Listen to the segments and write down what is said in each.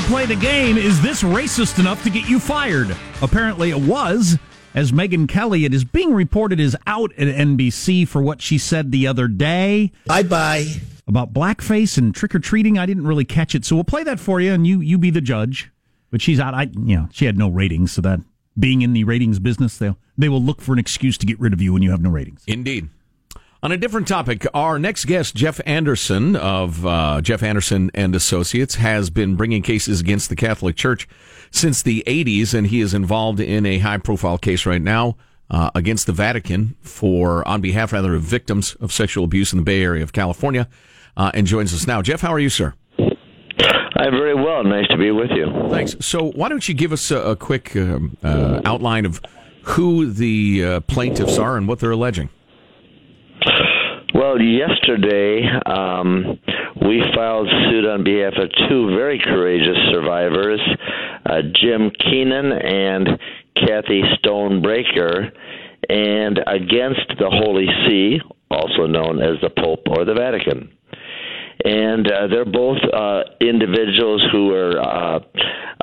15 we'll play the game. Is this racist enough to get you fired? Apparently, it was. As Megyn Kelly, it is being reported, is out at NBC for what she said the other day. Bye bye. About blackface and trick or treating. I didn't really catch it, so we'll play that for you, and you you be the judge. But she's out. I you know she had no ratings, so that being in the ratings business, they they will look for an excuse to get rid of you when you have no ratings. Indeed. On a different topic, our next guest, Jeff Anderson of uh, Jeff Anderson and Associates, has been bringing cases against the Catholic Church since the 80s, and he is involved in a high-profile case right now uh, against the Vatican for, on behalf rather of victims of sexual abuse in the Bay Area of California, uh, and joins us now. Jeff, how are you, sir? I'm very well. Nice to be with you. Thanks. So, why don't you give us a, a quick um, uh, outline of who the uh, plaintiffs are and what they're alleging? Well, yesterday um, we filed suit on behalf of two very courageous survivors, uh, Jim Keenan and Kathy Stonebreaker, and against the Holy See, also known as the Pope or the Vatican and uh, they're both uh, individuals who were uh,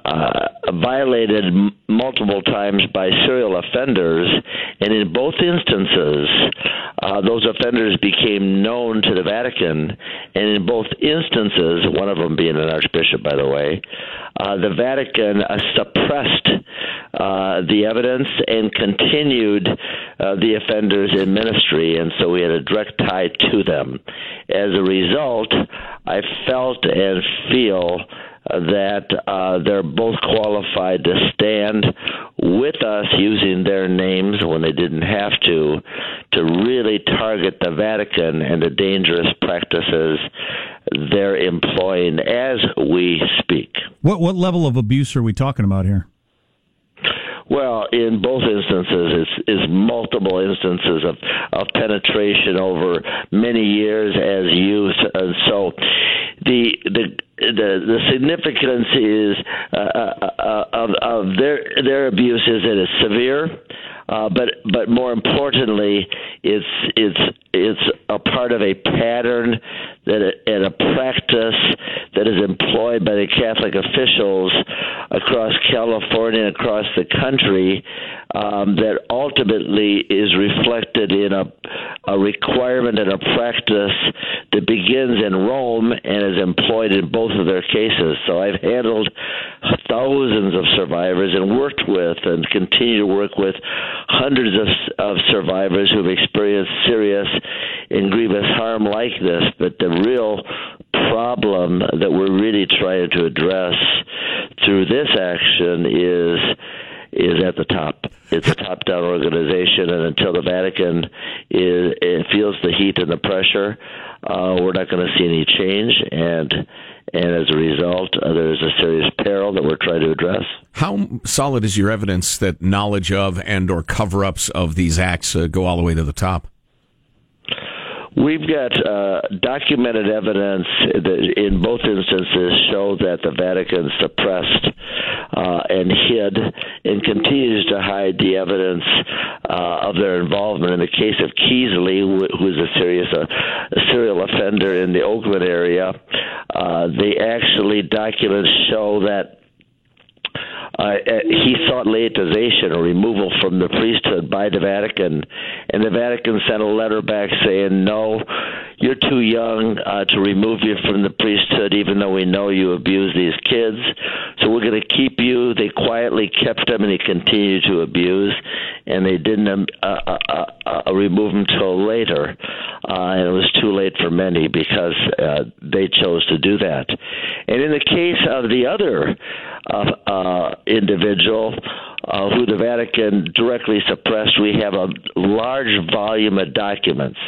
uh, violated m- multiple times by serial offenders, and in both instances, uh, those offenders became known to the Vatican, and in both instances, one of them being an archbishop, by the way, uh, the Vatican suppressed the evidence and continued uh, the offenders in ministry, and so we had a direct tie to them. As a result, I felt and feel that uh, they're both qualified to stand with us using their names when they didn't have to, to really target the Vatican and the dangerous practices they're employing as we speak. What what level of abuse are we talking about here? Well, in both instances, it's is multiple instances of of penetration over many years as used. and so the the the the significance is uh, uh, uh, of of their their abuse is that it's severe, uh, but but more importantly, it's it's it's a part of a pattern that and a practice that is employed by the Catholic officials across California and across the country um, that ultimately is reflected in a, a requirement and a practice that begins in Rome and is employed in both of their cases. So I've handled thousands of survivors and worked with and continue to work with hundreds of, of survivors who've experienced serious and grievous harm like this. But the real problem that we're really trying to address through this action is is at the top. It's a top-down organization, and until the Vatican is feels the heat and the pressure, uh, we're not going to see any change. And and as a result, uh, there's a serious peril that we're trying to address. How solid is your evidence that knowledge of and or cover-ups of these acts uh, go all the way to the top? We've got uh, documented evidence that in both instances show that the Vatican suppressed uh, and hid and continues to hide the evidence uh, of their involvement. In the case of Kiesle, who's a serious uh, a serial offender in the Oakland area, uh, the actually documents show that uh, uh, he sought laicization or removal from the priesthood by the Vatican, and the Vatican sent a letter back saying, "No, you're too young uh, to remove you from the priesthood, even though we know you abuse these kids. So we're going to keep you." They quietly kept him, and he continued to abuse, and they didn't um, uh, uh, remove them till later, uh, and it was too late for many because uh, they chose to do that. And in the case of the other uh, uh, individual uh, who the Vatican directly suppressed, we have a large volume of documents,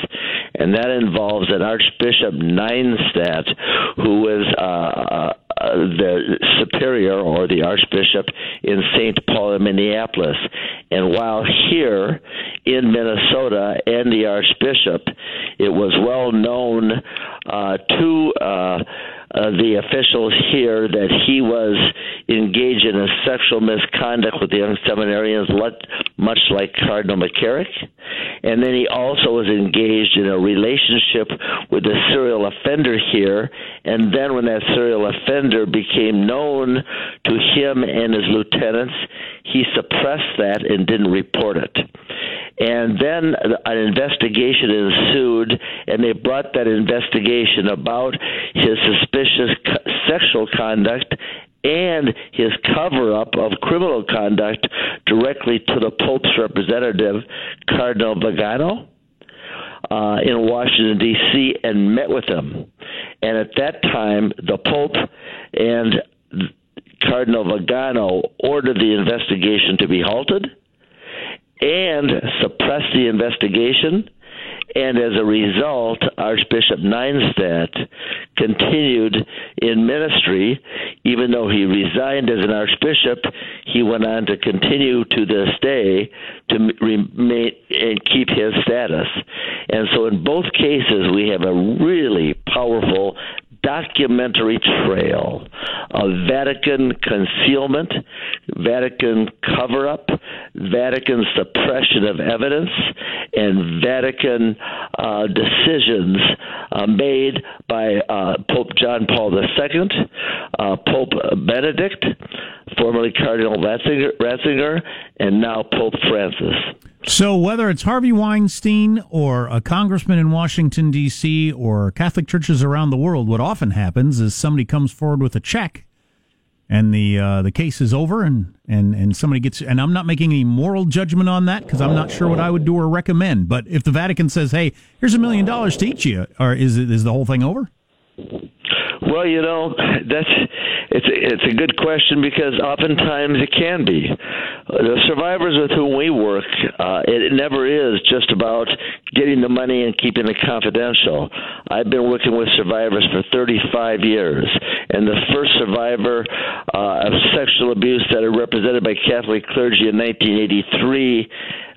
and that involves an Archbishop Nienstedt, who was uh, uh, the superior or the Archbishop in St. Paul in Minneapolis. And while here in Minnesota and the Archbishop, it was well known uh, to uh, the officials here that he was engaged in a sexual misconduct with the young seminarians, much like Cardinal McCarrick. And then he also was engaged in a relationship with a serial offender here. And then when that serial offender became known to him and his lieutenants, he suppressed that and didn't report it. And then an investigation ensued, and they brought that investigation about his suspicious sexual conduct and his cover up of criminal conduct directly to the Pope's representative, Cardinal Vigano. Uh, in Washington, D.C., and met with him. And at that time, the Pope and Cardinal Vigano ordered the investigation to be halted and suppress the investigation. And as a result, Archbishop Nienstedt continued in ministry. Even though he resigned as an archbishop, he went on to continue to this day to remain and keep his status. And so, in both cases, we have a really powerful documentary trail of Vatican concealment, Vatican cover up, Vatican suppression of evidence, and Vatican uh, decisions uh, made by uh, Pope John Paul II, uh, Pope Benedict, formerly Cardinal Ratzinger, Ratzinger, and now Pope Francis. So, whether it's Harvey Weinstein or a congressman in Washington, D.C., or Catholic churches around the world, what often happens is somebody comes forward with a check and the uh, the case is over and, and, and somebody gets and I'm not making any moral judgment on that because I'm not sure what I would do or recommend. But if the Vatican says, "Hey, here's a million dollars to each you," or is it is the whole thing over? Well, you know, that's it's it's a good question because oftentimes it can be. The survivors with whom we work, uh, it never is just about getting the money and keeping it confidential. I've been working with survivors for 35 years, and the first survivor uh, of sexual abuse that are represented by Catholic clergy in 1983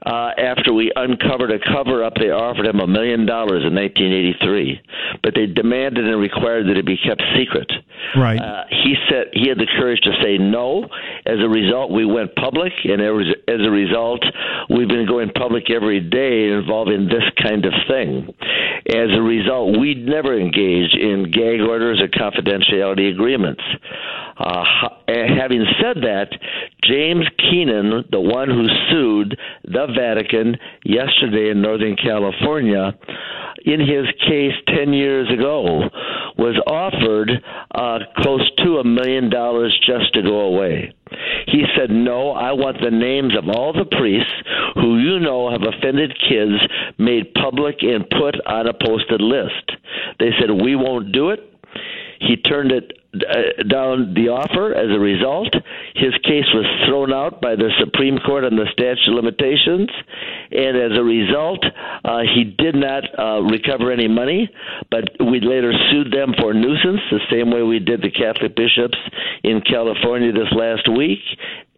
uh, after we uncovered a cover up, they offered him a million dollars in 1983, but they demanded and required that it be kept secret. Right. Uh, he said he had the courage to say no. As a result, we went public, and as a result, we've been going public every day involving this kind of thing. As a result, we never engaged in gag orders or confidentiality agreements. Uh, having said that, James Keenan, the one who sued the Vatican yesterday in Northern California, in his case 10 years ago, was offered uh, close to a million dollars just to go away. He said, No, I want the names of all the priests who you know have offended kids made public and put on a posted list. They said, We won't do it. He turned it uh, down the offer. As a result, his case was thrown out by the Supreme Court on the statute of limitations, and as a result, uh, he did not uh, recover any money. But we later sued them for nuisance, the same way we did the Catholic bishops in California this last week,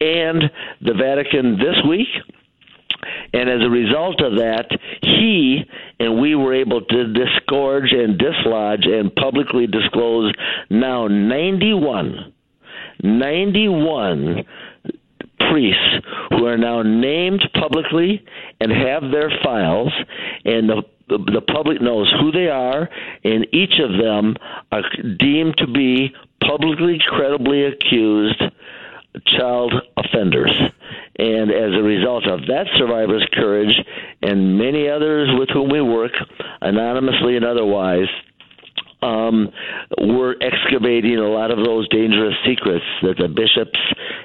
and the Vatican this week. And as a result of that, he and we were able to disgorge and dislodge and publicly disclose now 91, 91 priests who are now named publicly and have their files, and the the public knows who they are, and each of them are deemed to be publicly credibly accused child offenders. And as a result of that survivor's courage and many others with whom we work, anonymously and otherwise, um, we're excavating a lot of those dangerous secrets that the bishops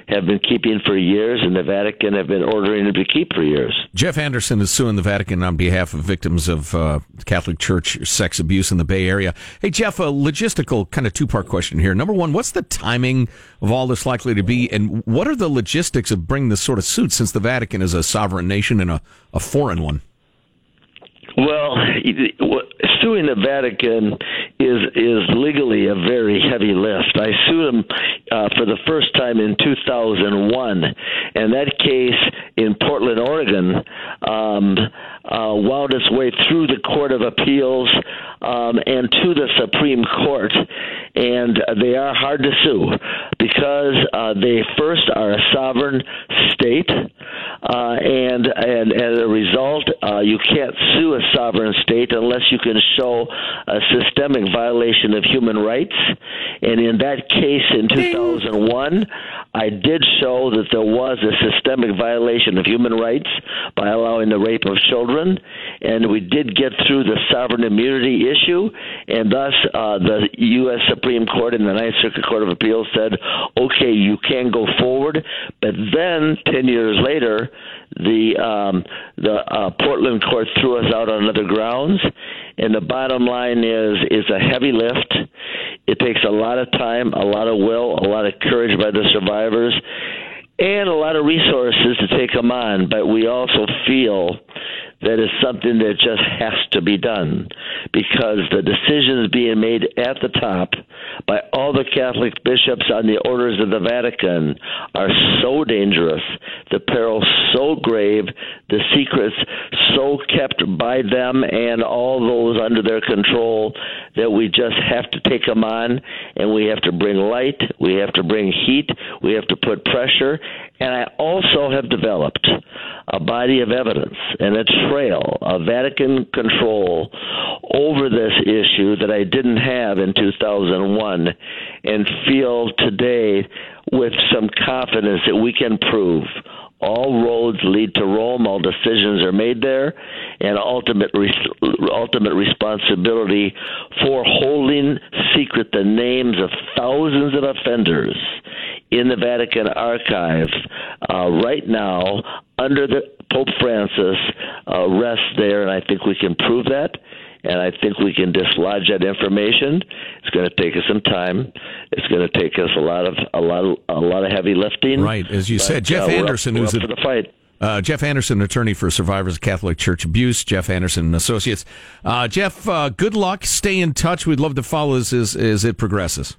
have been keeping for years and the Vatican have been ordering them to keep for years. Jeff Anderson is suing the Vatican on behalf of victims of uh, Catholic Church sex abuse in the Bay Area. Hey, Jeff, a logistical kind of two part question here. Number one, what's the timing of all this likely to be, and what are the logistics of bringing this sort of suit since the Vatican is a sovereign nation and a, a foreign one? Well, suing the Vatican is is legally a very heavy lift. I sued them uh, for the first time in 2001, and that case in Portland, Oregon. Um, uh, wound its way through the Court of Appeals um, and to the Supreme Court. And they are hard to sue because uh, they first are a sovereign state, uh, and, and as a result, uh, you can't sue a sovereign state unless you can show a systemic violation of human rights. And in that case, in 2001, I did show that there was a systemic violation of human rights by allowing the rape of children, and we did get through the sovereign immunity issue, and thus uh, the U.S. Supreme Court and the Ninth Circuit Court of Appeals said, okay, you can go forward. But then, 10 years later, the um, the uh, Portland court threw us out on other grounds, and the bottom line is is a heavy lift. It takes a lot of time, a lot of will, a lot of courage by the survivors, and a lot of resources to take them on. But we also feel that is something that just has to be done. Because the decisions being made at the top by all the Catholic bishops on the orders of the Vatican are so dangerous, the peril so grave, the secrets so kept by them and all those under their control that we just have to take them on. And we have to bring light, we have to bring heat, we have to put pressure. And I also have developed a body of evidence and a trail of Vatican control over this issue that I didn't have in 2001 and feel today with some confidence that we can prove all roads lead to Rome. All decisions are made there, and ultimate ultimate responsibility for holding secret the names of thousands of offenders in the Vatican archive uh, right now under the Pope Francis uh, rests there, and I think we can prove that and I think we can dislodge that information. It's going to take us some time. It's going to take us a lot of a lot of a lot of heavy lifting. Right, as you but, said, Jeff uh, Anderson, up, who's a, the fight. Uh, Jeff Anderson, attorney for survivors of Catholic Church abuse. Jeff Anderson and Associates. Uh, Jeff, uh, good luck. Stay in touch. We'd love to follow as as, as it progresses.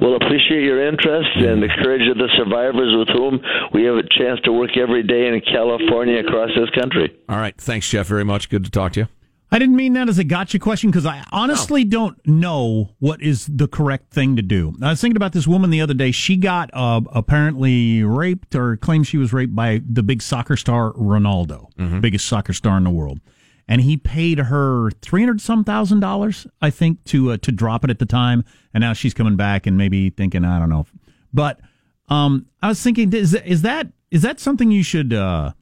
We'll appreciate your interest and the courage of the survivors with whom we have a chance to work every day in California across this country. All right. Thanks, Jeff, very much. Good to talk to you. I didn't mean that as a gotcha question because I honestly no. don't know what is the correct thing to do. I was thinking about this woman the other day. She got uh, apparently raped or claimed she was raped by the big soccer star Ronaldo, mm-hmm. biggest soccer star in the world and he paid her three hundred some thousand dollars, I think, to uh, to drop it at the time. And now she's coming back and maybe thinking, I don't know, but um, I was thinking, is is that is that something you should uh,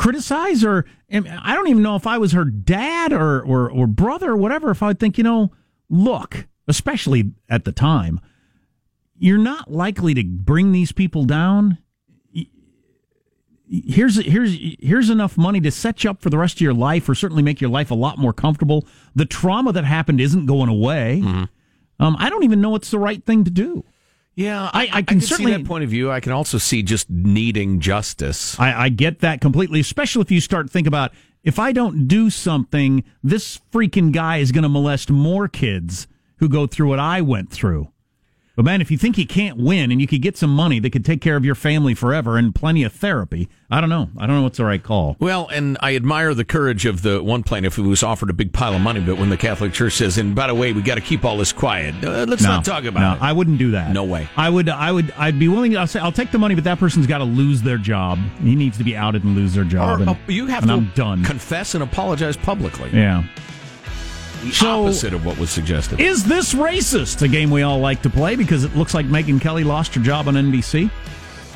criticize, or I don't even know if I was her dad or or or brother or whatever. If I would think, you know, look, especially at the time, you're not likely to bring these people down here's here's here's enough money to set you up for the rest of your life, or certainly make your life a lot more comfortable. The trauma that happened isn't going away. Mm-hmm. Um, I don't even know what's the right thing to do. Yeah, I, I can, I certainly see that point of view. I can also see just needing justice. I, I get that completely, especially if you start think about if I don't do something, this freaking guy is going to molest more kids who go through what I went through. But man, if you think you can't win and you could get some money that could take care of your family forever and plenty of therapy, I don't know. I don't know what's the right call. Well, and I admire the courage of the one plaintiff who was offered a big pile of money, but when the Catholic Church says, "And by the way, we got to keep all this quiet," uh, let's no, not talk about no, it. I wouldn't do that. No way. I would. I would. I'd be willing. I'll say I'll take the money, but that person's got to lose their job. He needs to be outed and lose their job. Or, and, uh, you have to I'm done. confess and apologize publicly. Yeah the so, opposite of what was suggested. Is this racist? A game we all like to play because it looks like Megyn Kelly lost her job on NBC.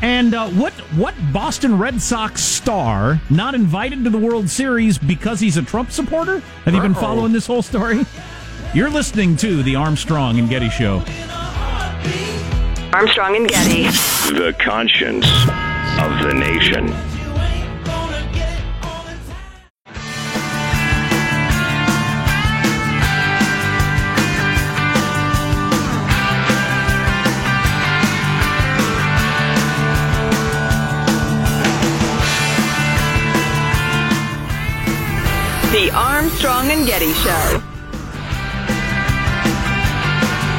And uh, what what Boston Red Sox star not invited to the World Series because he's a Trump supporter? Have you been following this whole story? You're listening to the Armstrong and Getty Show. Armstrong and Getty, the conscience of the nation. The Armstrong and Getty Show.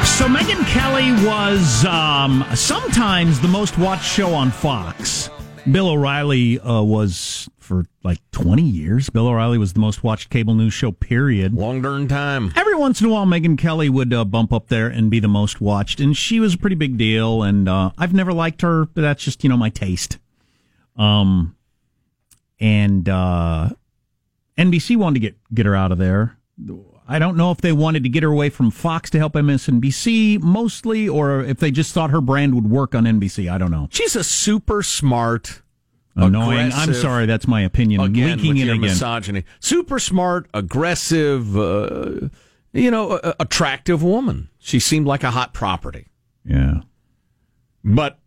So Megyn Kelly was um, sometimes the most watched show on Fox. Bill O'Reilly uh, was for like 20 years. Bill O'Reilly was the most watched cable news show, period. Long darn time. Every once in a while, Megyn Kelly would uh, bump up there and be the most watched, and she was a pretty big deal. And uh, I've never liked her, but that's just you know my taste. Um, and uh, NBC wanted to get get her out of there. I don't know if they wanted to get her away from Fox to help MSNBC mostly, or if they just thought her brand would work on NBC. I don't know. She's a super smart, Annoying. I'm sorry, that's my opinion. again Leaking with it again. misogyny. Super smart, aggressive, uh, you know, attractive woman. She seemed like a hot property, yeah. but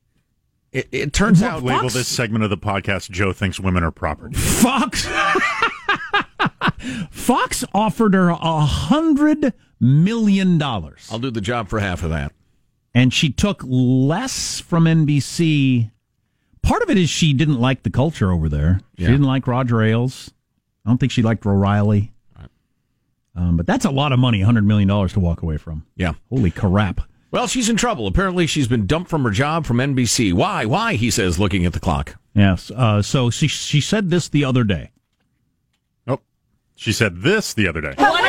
it, it turns out Label Fox- this segment of the podcast Joe thinks women are property. Fox Fox offered her a hundred million dollars, I'll do the job for half of that. and she took less from NBC. Part of it is she didn't like the culture over there. She Yeah. didn't like Roger Ailes. I don't think she liked O'Reilly. Um, but that's a lot of money, hundred million dollars to walk away from. Yeah. Holy crap! Well, she's in trouble. Apparently, she's been dumped from her job from NBC. Why? Why? He says, looking at the clock. Yes. Uh, so she she said this the other day. Oh, she said this the other day. But what is racist?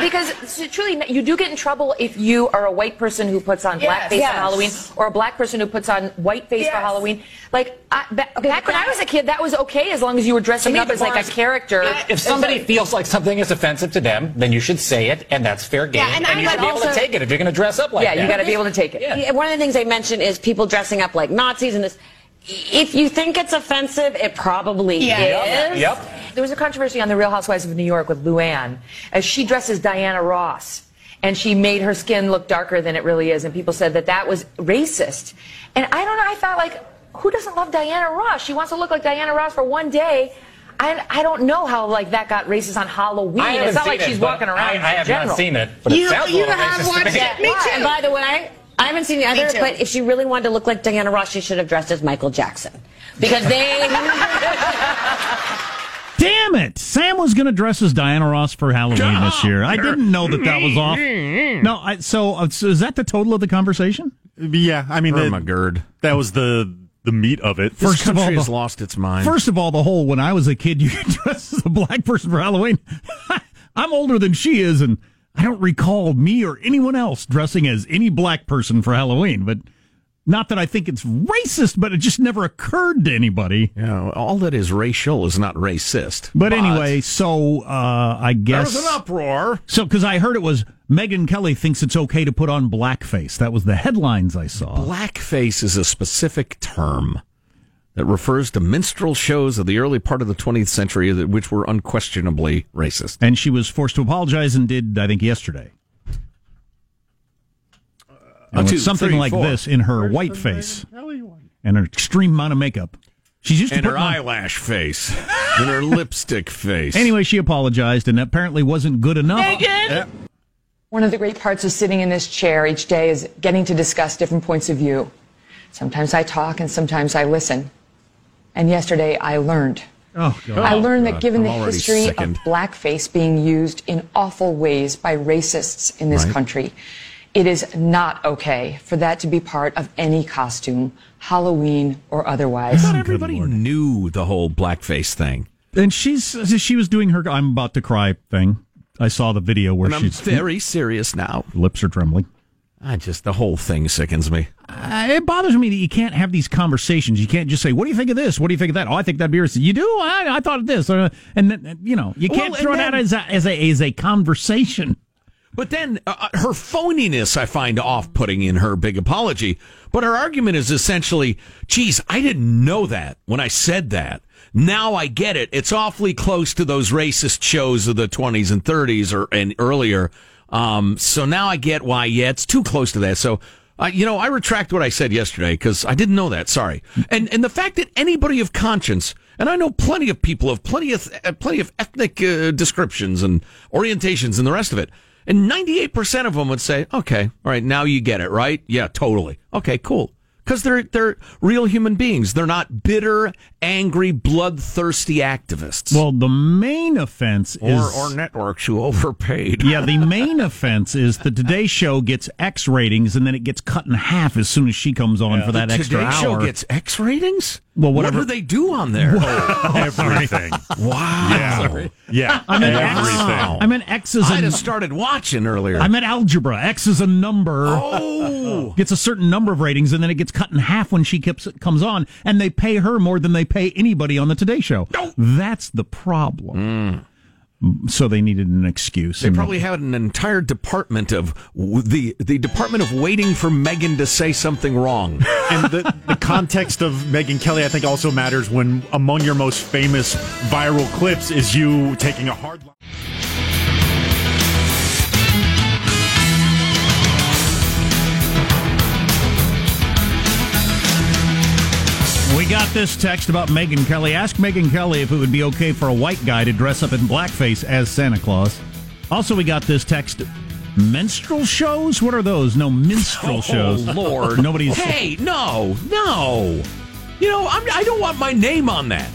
Because because truly, you do get in trouble if you are a white person who puts on Yes. blackface Yes. for Halloween, or a black person who puts on whiteface for Yes. Halloween. Like I, ba- back when I was a kid, that was okay as long as you were dressing me, up as like a character. if If somebody feels like something is offensive to them, then you should say it, and that's fair game. Yeah, and I you should would be able to take it if you're going to dress up like yeah, that. you got to be able to take it. Yeah, One of the things they mentioned is people dressing up like Nazis and this. If you think it's offensive, it probably Yeah. Is. Yep. There was a controversy on The Real Housewives of New York with Luann, as she dresses Diana Ross, and she made her skin look darker than it really is, and people said that that was racist. And I don't know. I thought like, who doesn't love Diana Ross? She wants to look like Diana Ross for one day. I, I don't know how like that got racist on Halloween. It's not like it, she's walking around I, I in have general. not seen it, but it sounds a little racist to me. Yeah, And by the way, I haven't seen the other, but if she really wanted to look like Diana Ross, she should have dressed as Michael Jackson. Because they. Damn it! Sam was going to dress as Diana Ross for Halloween this year. I didn't know that that was off. No, I, so, uh, so is that the total of the conversation? Yeah, I mean, that, Ermagerd. that was the the meat of it. This First of all, country has lost its mind. First of all, the whole when I was a kid, you could dress as a black person for Halloween. I'm older than she is, and I don't recall me or anyone else dressing as any black person for Halloween. But not that I think it's racist, but it just never occurred to anybody. yeah, all that is racial is not racist. But anyway, so uh, I guess there's an uproar. So, because I heard it was Megyn Kelly thinks it's okay to put on blackface. That was the headlines I saw. Blackface is a specific term that refers to minstrel shows of the early part of the 20th century, which were unquestionably racist. And she was forced to apologize and did, I think, yesterday. Uh, and with two, something three, like four. this in her white face and an extreme amount of makeup. She's used And to her putting on- eyelash face, and her lipstick face. Anyway, she apologized and apparently wasn't good enough. One of the great parts of sitting in this chair each day is getting to discuss different points of view. Sometimes I talk and sometimes I listen. And yesterday I learned. Oh, God. I learned that God, given I'm the history sickened. of blackface being used in awful ways by racists in this Right. country, it is not okay for that to be part of any costume, Halloween or otherwise. Not everybody knew the whole blackface thing. And she's she was doing her I'm about to cry thing. I saw the video where And I'm she's very serious now. lips are trembling. I just, the whole thing sickens me. Uh, it bothers me that you can't have these conversations. You can't just say, "What do you think of this? What do you think of that?" Oh, I think that'd be racist. You do? I, I thought of this, uh, and then, you know, you can't Well, throw it out as a, as a as a conversation. But then uh, her phoniness I find off putting in her big apology. But her argument is essentially, geez, I didn't know that when I said that. Now I get it. It's awfully close to those racist shows of the 20s and 30s or and earlier. Um, so now I get why, yeah, it's too close to that. So, uh, you know, I retract what I said yesterday because I didn't know that. Sorry. And, and the fact that anybody of conscience, and I know plenty of people of plenty of, uh, plenty of ethnic uh, descriptions and orientations and the rest of it. And 98% of them would say, okay, all right, now you get it, right? Yeah, totally. Okay, cool. Because they're, they're real human beings. They're not bitter, angry, bloodthirsty activists. Well, the main offense or, is or networks who overpaid. yeah, the main offense is the Today Show gets X ratings and then it gets cut in half as soon as she comes on for that extra Today hour. Today Show gets X ratings? Well, What whatever. do they do on there? Everything. Wow. Yeah. Yeah. I meant Everything. X. I meant X is I'd have started watching earlier. I meant algebra. X is a number. oh. Gets a certain number of ratings, and then it gets cut in half when she keeps, comes on, and they pay her more than they pay anybody on the Today Show. No. That's the problem. Mm. So they needed an excuse. They probably had an entire department of the the department of waiting for Megyn to say something wrong. and the, the context of Megyn Kelly, I think, also matters when among your most famous viral clips is you taking a hard line. We got this text about Megyn Kelly. Ask Megyn Kelly if it would be okay for a white guy to dress up in blackface as Santa Claus. Also, we got this text. Menstrual shows? What are those? No, minstrel shows. Oh Lord, Nobody's. Hey, no, no. You know, I'm, I don't want my name on that.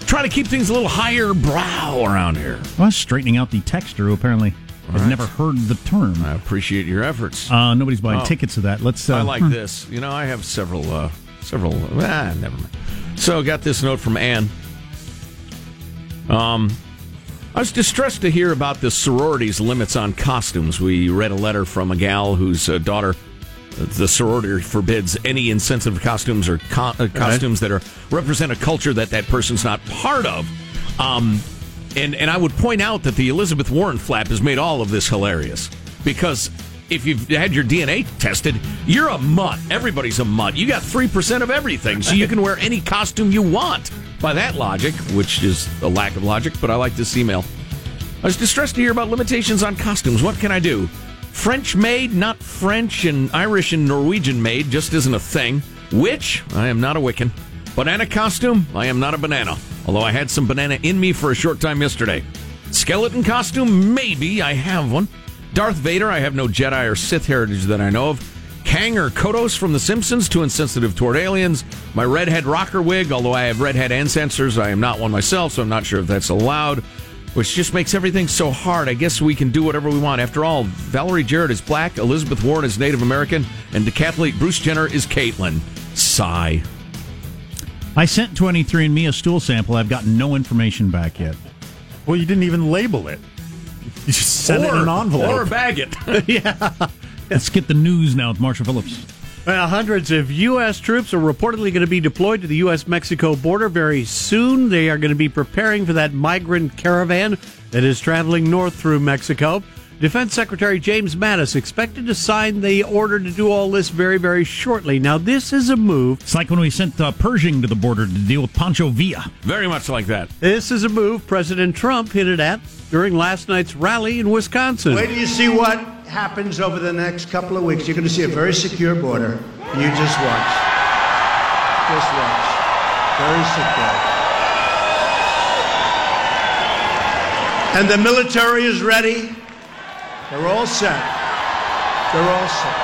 Try to keep things a little higher brow around here. Well, straightening out the texter who apparently has right. never heard the term. I appreciate your efforts. Uh, nobody's buying Oh. tickets to that. Let's. Uh, I like hmm. this. You know, I have several, uh, several. Ah, never mind. So, I got this note from Anne. Um, I was distressed to hear about the sorority's limits on costumes. We read a letter from a gal whose uh, daughter, the sorority forbids any insensitive costumes or co- uh, costumes that are represent a culture that that person's not part of. Um, and and I would point out that the Elizabeth Warren flap has made all of this hilarious because if you've had your DNA tested, you're a mutt. Everybody's a mutt. You got three percent of everything, so you can wear any costume you want. By that logic, which is a lack of logic, but I like this email. I was distressed to hear about limitations on costumes. What can I do? French made, not French and Irish and Norwegian made, just isn't a thing. Witch, I am not a Wiccan. Banana costume, I am not a banana. Although I had some banana in me for a short time yesterday. Skeleton costume, maybe I have one. Darth Vader, I have no Jedi or Sith heritage that I know of. Kang or Kodos from The Simpsons, too insensitive toward aliens. My redhead rocker wig, although I have redhead ancestors, I am not one myself, so I'm not sure if that's allowed. Which just makes everything so hard. I guess we can do whatever we want. After all, Valerie Jarrett is black, Elizabeth Warren is Native American, and decathlete Bruce Jenner is Caitlyn. Sigh. I sent 23andMe a stool sample. I've gotten no information back yet. Well, you didn't even label it. You just sent it in an envelope. Or bag it. Yeah. Let's get the news now with Marshall Phillips. Well, hundreds of U.S. troops are reportedly going to be deployed to the U.S. Mexico border very soon. They are going to be preparing for that migrant caravan that is traveling north through Mexico. Defense Secretary James Mattis expected to sign the order to do all this very, very shortly. Now, this is a move. It's like when we sent uh, Pershing to the border to deal with Pancho Villa. Very much like that. This is a move President Trump hinted at during last night's rally in Wisconsin. Wait till you see what happens over the next couple of weeks. You're going to see a very secure border. You just watch. Just watch. Very secure. And the military is ready. They're all set. They're all set.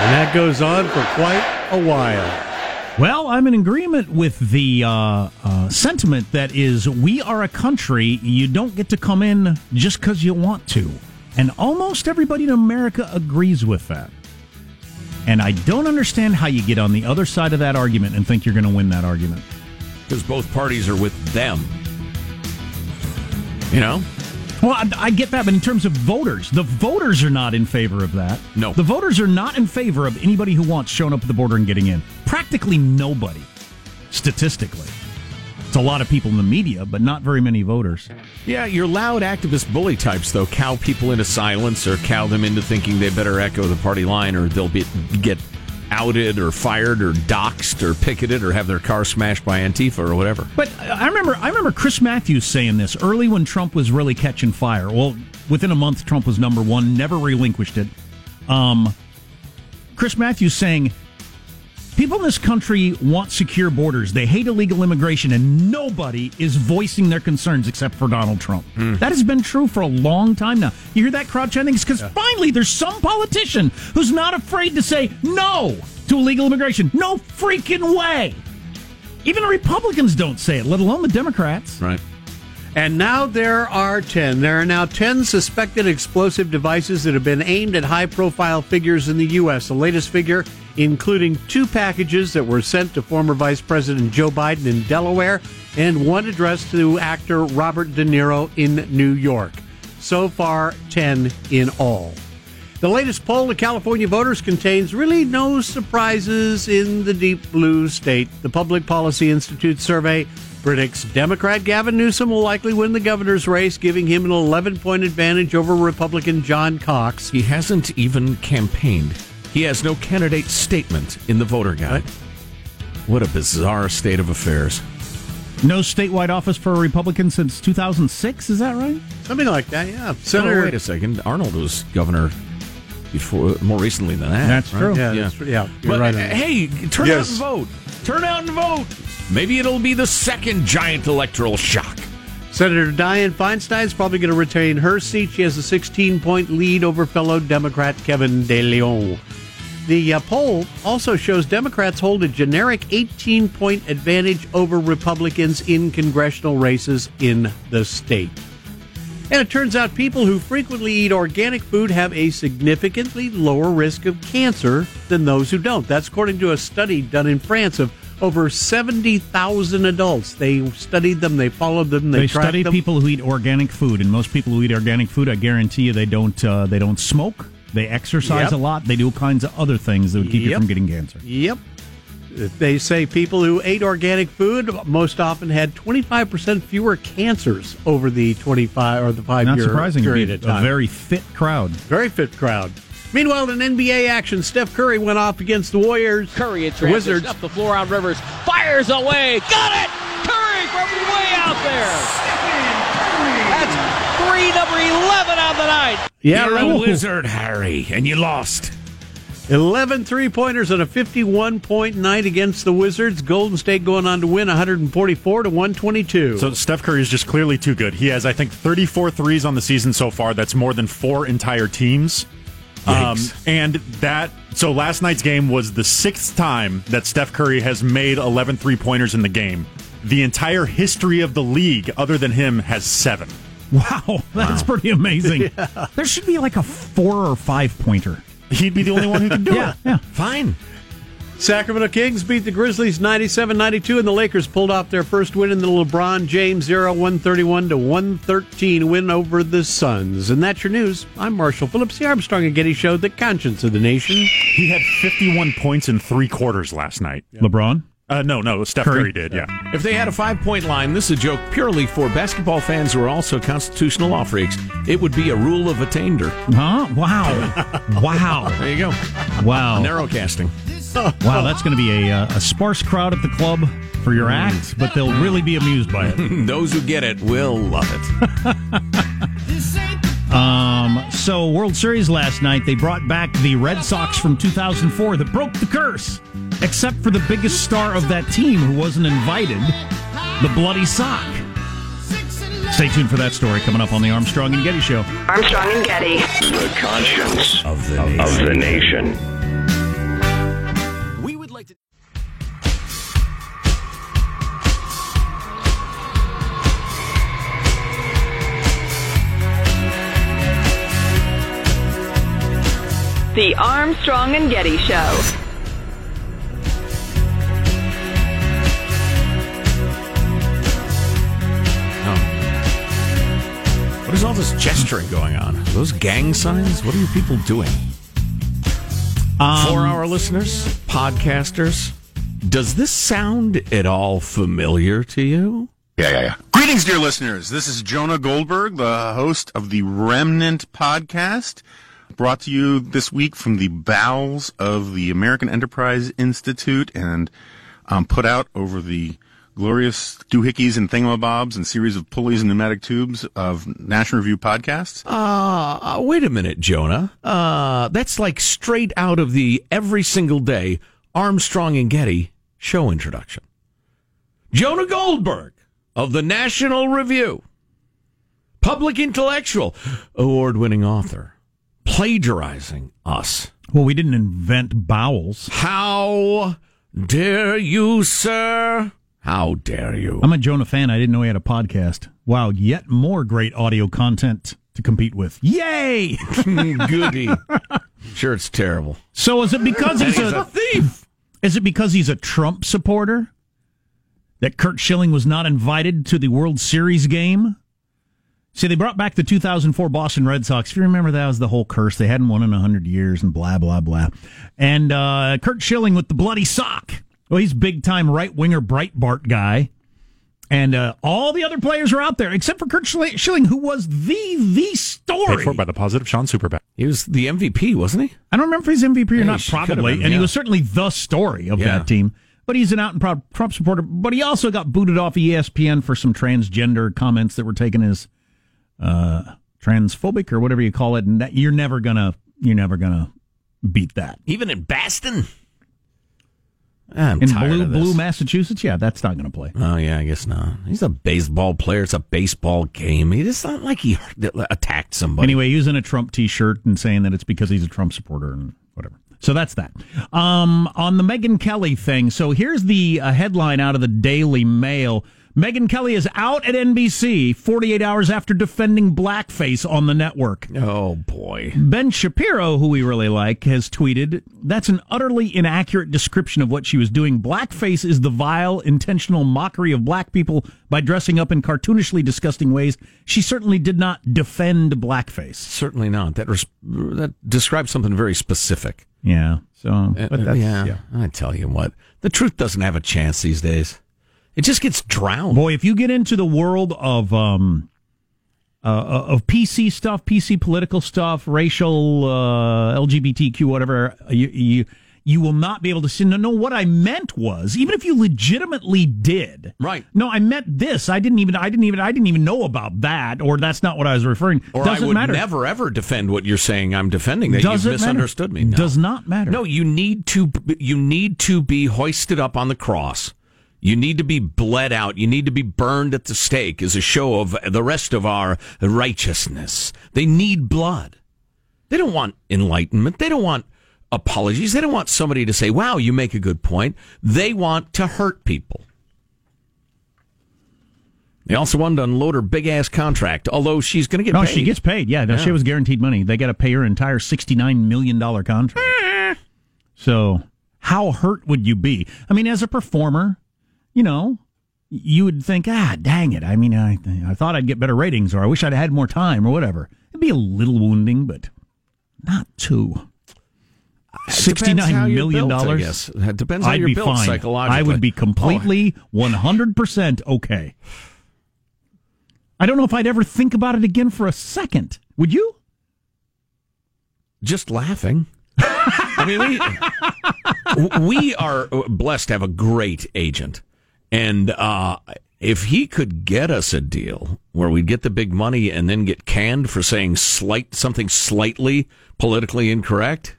And that goes on for quite a while. Well, I'm in agreement with the uh, uh, sentiment that is, we are a country. You don't get to come in just because you want to. And almost everybody in America agrees with that. And I don't understand how you get on the other side of that argument and think you're going to win that argument. Because both parties are with them. You know? Well, I, I get that, but in terms of voters, the voters are not in favor of that. No. The voters are not in favor of anybody who wants showing up at the border and getting in. Practically nobody, statistically. It's a lot of people in the media, but not very many voters. Yeah, your loud activist bully types, though, cow people into silence or cow them into thinking they better echo the party line or they'll be, get outed or fired or doxxed or picketed or have their car smashed by Antifa or whatever. But I remember, I remember Chris Matthews saying this early when Trump was really catching fire. Well, within a month, Trump was number one, never relinquished it. Um, Chris Matthews saying, people in this country want secure borders. They hate illegal immigration, and nobody is voicing their concerns except for Donald Trump. Hmm. That has been true for a long time now. You hear that crowd chanting? It's because finally there's some politician who's not afraid to say no to illegal immigration. No freaking way. Even the Republicans don't say it, let alone the Democrats. Right. And now there are 10. There are now 10 suspected explosive devices that have been aimed at high profile figures in the U.S. The latest figure, including two packages that were sent to former Vice President Joe Biden in Delaware and one addressed to actor Robert De Niro in New York. So far, 10 in all. The latest poll to California voters contains really no surprises in the deep blue state. The Public Policy Institute survey predicts Democrat Gavin Newsom will likely win the governor's race, giving him an 11 point advantage over Republican John Cox. He hasn't even campaigned. He has no candidate statement in the voter guide. What a bizarre state of affairs. No statewide office for a Republican since 2006, is that right? Something like that, yeah. Oh, Senator, oh, wait a second. Arnold was governor before, more recently than that. That's right? true. Yeah, yeah. That's, yeah you're but, right. Uh, hey, turn Yes. out and vote. Turn out and vote. Maybe it'll be the second giant electoral shock. Senator Dianne Feinstein's probably going to retain her seat. She has a 16 point lead over fellow Democrat Kevin De Leon. The uh, poll also shows Democrats hold a generic 18 point advantage over Republicans in congressional races in the state. And it turns out people who frequently eat organic food have a significantly lower risk of cancer than those who don't. That's according to a study done in France of over 70,000 adults. They studied them, they followed them, they, They study them. people who eat organic food, and most people who eat organic food, I guarantee you, they don't uh, they don't smoke. They exercise Yep. a lot. They do all kinds of other things that would keep you from getting cancer. Yep. They say people who ate organic food most often had 25% fewer cancers over the 25 or the 5 Not year surprising. Period of a very fit crowd. Very fit crowd. Meanwhile, in NBA action, Steph Curry went off against the Warriors. Curry in the transition Wizards. up the floor on Rivers. Fires away. Got it! Curry from way out there. That's three number 11 on the night. Yeah, You're right. a wizard, Harry, and you lost. 11 three pointers on a 51 point night against the Wizards. Golden State going on to win 144 to 122. So Steph Curry is just clearly too good. He has, I think, 34 threes on the season so far. That's more than four entire teams. Um, and that, so last night's game was the sixth time that Steph Curry has made 11 three pointers in the game. The entire history of the league, other than him, has seven. Wow, that's pretty amazing. There should be like a four or five pointer. He'd be the only one who could do Yeah, it. yeah. Fine. Sacramento Kings beat the Grizzlies 97 92, and the Lakers pulled off their first win in the LeBron James era 131 to 113 win over the Suns. And that's your news. I'm Marshall Phillips, the Armstrong and Getty Show, the conscience of the nation. He had 51 points in three quarters last night. LeBron? Uh, no, no, Steph Curry. Curry, did, yeah. If they had a five point line, this is a joke purely for basketball fans who are also constitutional law freaks. It would be a rule of attainder. Huh? Wow. wow. There you go. Wow. Narrow casting. Wow, that's going to be a, uh, a sparse crowd at the club for your act, but they'll really be amused by it. Those who get it will love it. Um, so World Series last night, they brought back the Red Sox from 2004 that broke the curse, except for the biggest star of that team who wasn't invited, the Bloody Sock. Stay tuned for that story coming up on the Armstrong and Getty Show. Armstrong and Getty. The conscience of the nation. Of the nation. The Armstrong and Getty Show. What is all this gesturing going on? Are those gang signs? What are you people doing? Um, For our listeners, podcasters, does this sound at all familiar to you? Yeah, yeah, yeah. Greetings, dear listeners. This is Jonah Goldberg, the host of the Remnant podcast, brought to you this week from the bowels of the American Enterprise Institute and um, put out over the glorious doohickeys and thingamabobs and series of pulleys and pneumatic tubes of National Review podcasts. Uh, uh, wait a minute, Jonah. Uh, that's like straight out of the every single day Armstrong and Getty show introduction. Jonah Goldberg of the National Review, public intellectual, award winning author, plagiarizing us. Well, we didn't invent bowels. How dare you, sir? How dare you? I'm a Jonah fan. I didn't know he had a podcast. Wow, yet more great audio content to compete with. Yay! Goody. Sure, it's terrible. So is it because he's, he's a, a thief? Is it because he's a Trump supporter that Curt Schilling was not invited to the World Series game? See, they brought back the 2004 Boston Red Sox. If you remember, that was the whole curse. They hadn't won in 100 years and blah, blah, blah. And uh, Curt Schilling with the bloody sock. Well, he's big time right winger Breitbart guy. And uh, all the other players are out there except for Curt Schilling, who was the the story. Paid for by the positive Sean Super PAC. He was the MVP, wasn't he? I don't remember if he's MVP or Yeah, not, probably. been, and he was certainly the story of Yeah. that team. But he's an out and proud Trump supporter. But he also got booted off ESPN for some transgender comments that were taken as uh, transphobic or whatever you call it. And that, you're never gonna you're never gonna beat that. Even in Baston? I'm In blue blue Massachusetts, yeah, that's not gonna play. Oh yeah, I guess not. He's a baseball player. It's a baseball game. It's not like he attacked somebody. Anyway, using a Trump T-shirt and saying that it's because he's a Trump supporter and whatever. So that's that. Um, on the Megyn Kelly thing. So here's the uh, headline out of the Daily Mail. Megyn Kelly is out at NBC 48 hours after defending blackface on the network. Oh boy. Ben Shapiro, who we really like, has tweeted, That's an utterly inaccurate description of what she was doing. Blackface is the vile, intentional mockery of black people by dressing up in cartoonishly disgusting ways. She certainly did not defend blackface. Certainly not. That res- that describes something very specific. Yeah. So, Uh, but that's, yeah, yeah. I tell you what, the truth doesn't have a chance these days. It just gets drowned. Boy, if you get into the world of um, uh, of PC stuff, PC political stuff, racial, uh, LGBTQ, whatever, you, you you will not be able to see. No, no. What I meant was, even if you legitimately did, right? No, I meant this. I didn't even. I didn't even. I didn't even know about that, or that's not what I was referring. Or Doesn't I would matter. never ever defend what you're saying. I'm defending that you've matter. misunderstood me. No. Does not matter. No, you need to. You need to be hoisted up on the cross. You need to be bled out. You need to be burned at the stake as a show of the rest of our righteousness. They need blood. They don't want enlightenment. They don't want apologies. They don't want somebody to say, "Wow, you make a good point." They want to hurt people. They also wanted to unload her big ass contract, although she's going to get no, paid. she gets paid. Yeah, no, Yeah. she was guaranteed money. They got to pay her entire sixty-nine million dollar contract. Eh. so, how hurt would you be? I mean, as a performer, you know, you would think, ah, dang it. I mean, I I thought I'd get better ratings, or I wish I'd had more time, or whatever. It'd be a little wounding, but not too. Sixty-nine million dollars. guess. It depends how I'd you're be built fine. psychologically. I would be completely one hundred percent okay. I don't know if I'd ever think about it again for a second. Would you? just laughing. I mean, we, we are blessed to have a great agent. And uh, if he could get us a deal where we'd get the big money and then get canned for saying slight something slightly politically incorrect,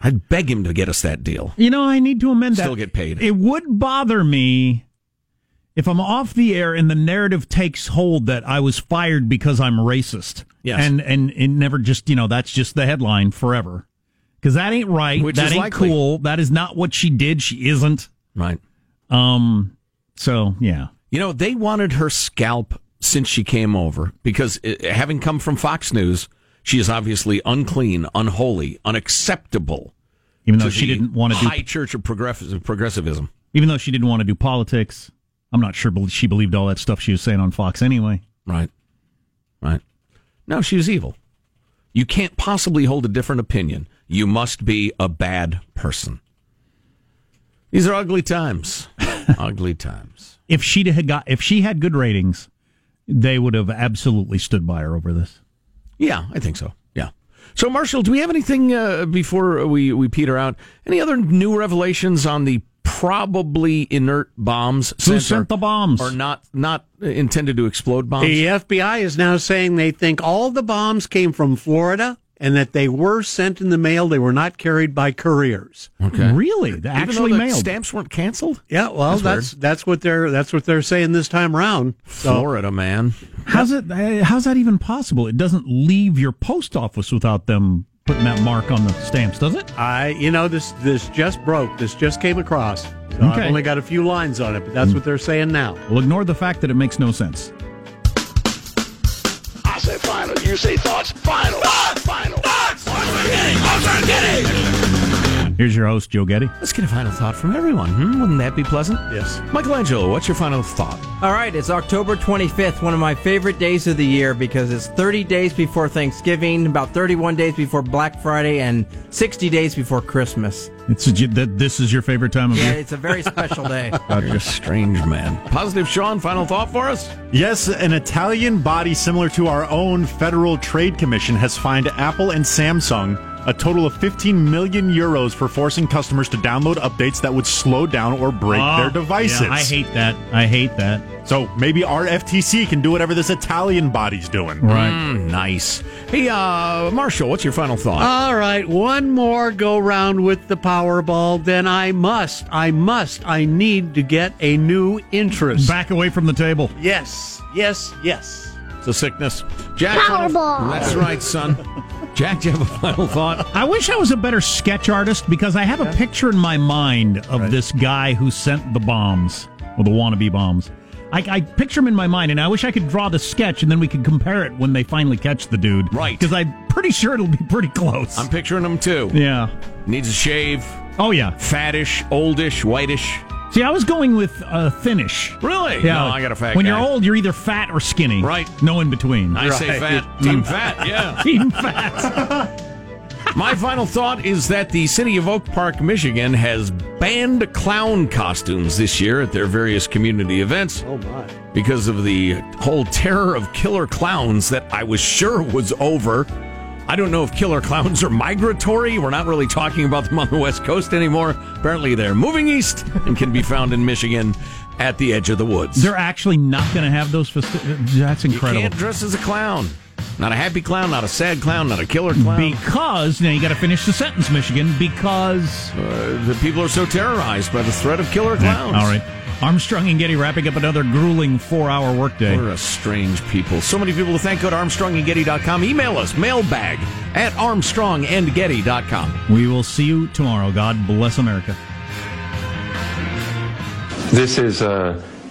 I'd beg him to get us that deal. You know, I need to amend that. Still get paid. It would bother me if I'm off the air and the narrative takes hold that I was fired because I'm racist. Yes. And and it never just, you know, that's just the headline forever. Because that ain't right. Which that is ain't likely. cool. That is not what she did. She isn't. Right. Um. So yeah. You know, they wanted her scalp since she came over because uh, having come from Fox News, she is obviously unclean, unholy, unacceptable. Even though she didn't want to do, high church of progressivism. even though she didn't want to do politics, I'm not sure she believed all that stuff she was saying on Fox anyway. Right. Right. No, she was evil. You can't possibly hold a different opinion. You must be a bad person. These are ugly times. ugly times. If she had got, if she had good ratings, they would have absolutely stood by her over this. Yeah, I think so. Yeah. So, Marshall, do we have anything uh, before we, we peter out? Any other new revelations on the probably inert bombs? Who or- sent the bombs? Or not not intended to explode bombs? The FBI is now saying they think all the bombs came from Florida and that they were sent in the mail. They were not carried by couriers. Okay. Really? Even Actually though the mailed. Stamps weren't canceled? Yeah, well, That's that's that's, what they're that's what they're saying this time around. So Florida, man. How's it? uh, How's that even possible? It doesn't leave your post office without them putting that mark on the stamps, does it? I, you know, this this just broke. This just came across. So I've only got a few lines on it, but that's what they're saying now. We'll ignore the fact that it makes no sense. I say final, you say thoughts. Final. Final. Here's your host, Joe Getty. Let's get a final thought from everyone. Hmm? Wouldn't that be pleasant? Yes. Michelangelo, what's your final thought? All right, it's October 25th, one of my favorite days of the year because it's 30 days before Thanksgiving, about 31 days before Black Friday, and 60 days before Christmas. It's a, that this is your favorite time of Yeah, year. it's a very special day. You're a strange man. Positive Sean, final thought for us? Yes, an Italian body similar to our own Federal Trade Commission has fined Apple and Samsung a total of 15 million euros for forcing customers to download updates that would slow down or break Oh, their devices. yeah, I hate that. I hate that. So maybe our FTC can do whatever this Italian body's doing. Right. Mm, nice. Hey, uh, Marshall, what's your final thought? All right, one more go round with the Powerball. Then I must, I must, I need to get a new interest. Back away from the table. Yes, yes, yes. It's a sickness. Jack, Powerball. That's right, son. Jack, do you have a final thought? I wish I was a better sketch artist because I have a picture in my mind of this guy who sent the bombs, or the wannabe bombs. I, I picture him in my mind, and I wish I could draw the sketch, and then we could compare it when they finally catch the dude. Right. Because I'm pretty sure it'll be pretty close. I'm picturing him too. yeah. Needs a shave, Oh, yeah. fattish, oldish, whitish. See, I was going with uh, thinnish. Really? Yeah. No, I got a fat When guy. you're old, you're either fat or skinny. Right. No in between. I say fat. Team fat, yeah. Team fat. My final thought is that the city of Oak Park, Michigan has banned clown costumes this year at their various community events Oh my. because of the whole terror of killer clowns that I was sure was over. I don't know if killer clowns are migratory. We're not really talking about them on the West Coast anymore. Apparently, they're moving east and can be found in Michigan at the edge of the woods. They're actually not going to have those. Festi- That's incredible. you can't dress as a clown. Not a happy clown, not a sad clown, not a killer clown. Because now you got to finish the sentence, Michigan. Because Uh, the people are so terrorized by the threat of killer clowns. all right, Armstrong and Getty wrapping up another grueling four-hour workday. We're a strange people. So many people to thank. Go to ArmstrongandGetty.com. Email us, mailbag at ArmstrongandGetty.com. We will see you tomorrow. God bless America. This is a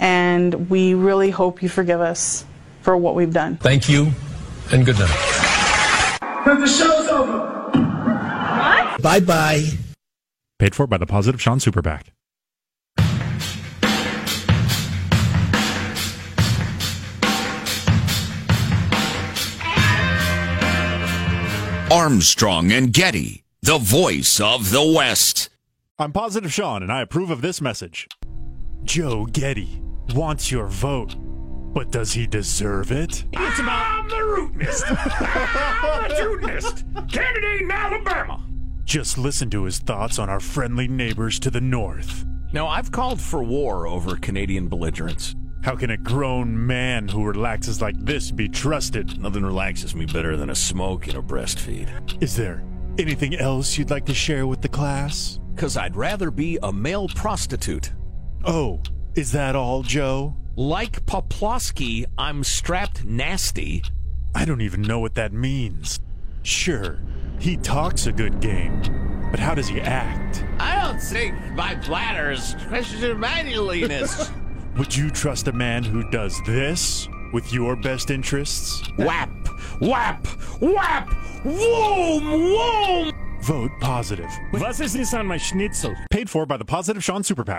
and we really hope you forgive us for what we've done. Thank you, and good night. The show's over. What? Bye bye. Paid for by the Positive Sean Super PAC. Armstrong and Getty, the voice of the West. I'm Positive Sean, and I approve of this message. Joe Getty wants your vote, but does he deserve it? It's about the rootinest. the rootinest. Candidate in Alabama. Just listen to his thoughts on our friendly neighbors to the north. Now, I've called for war over Canadian belligerence. How can a grown man who relaxes like this be trusted? Nothing relaxes me better than a smoke and a breastfeed. Is there anything else you'd like to share with the class? Because I'd rather be a male prostitute. Oh, is that all, Joe? Like Poplawski, I'm strapped nasty. I don't even know what that means. Sure, he talks a good game, but how does he act? I don't think my bladder is question of manliness. Would you trust a man who does this with your best interests? whap, whap, whap, whoom, whoom. Vote positive. Was ist this on my schnitzel? Paid for by the Positive Sean Super PAC.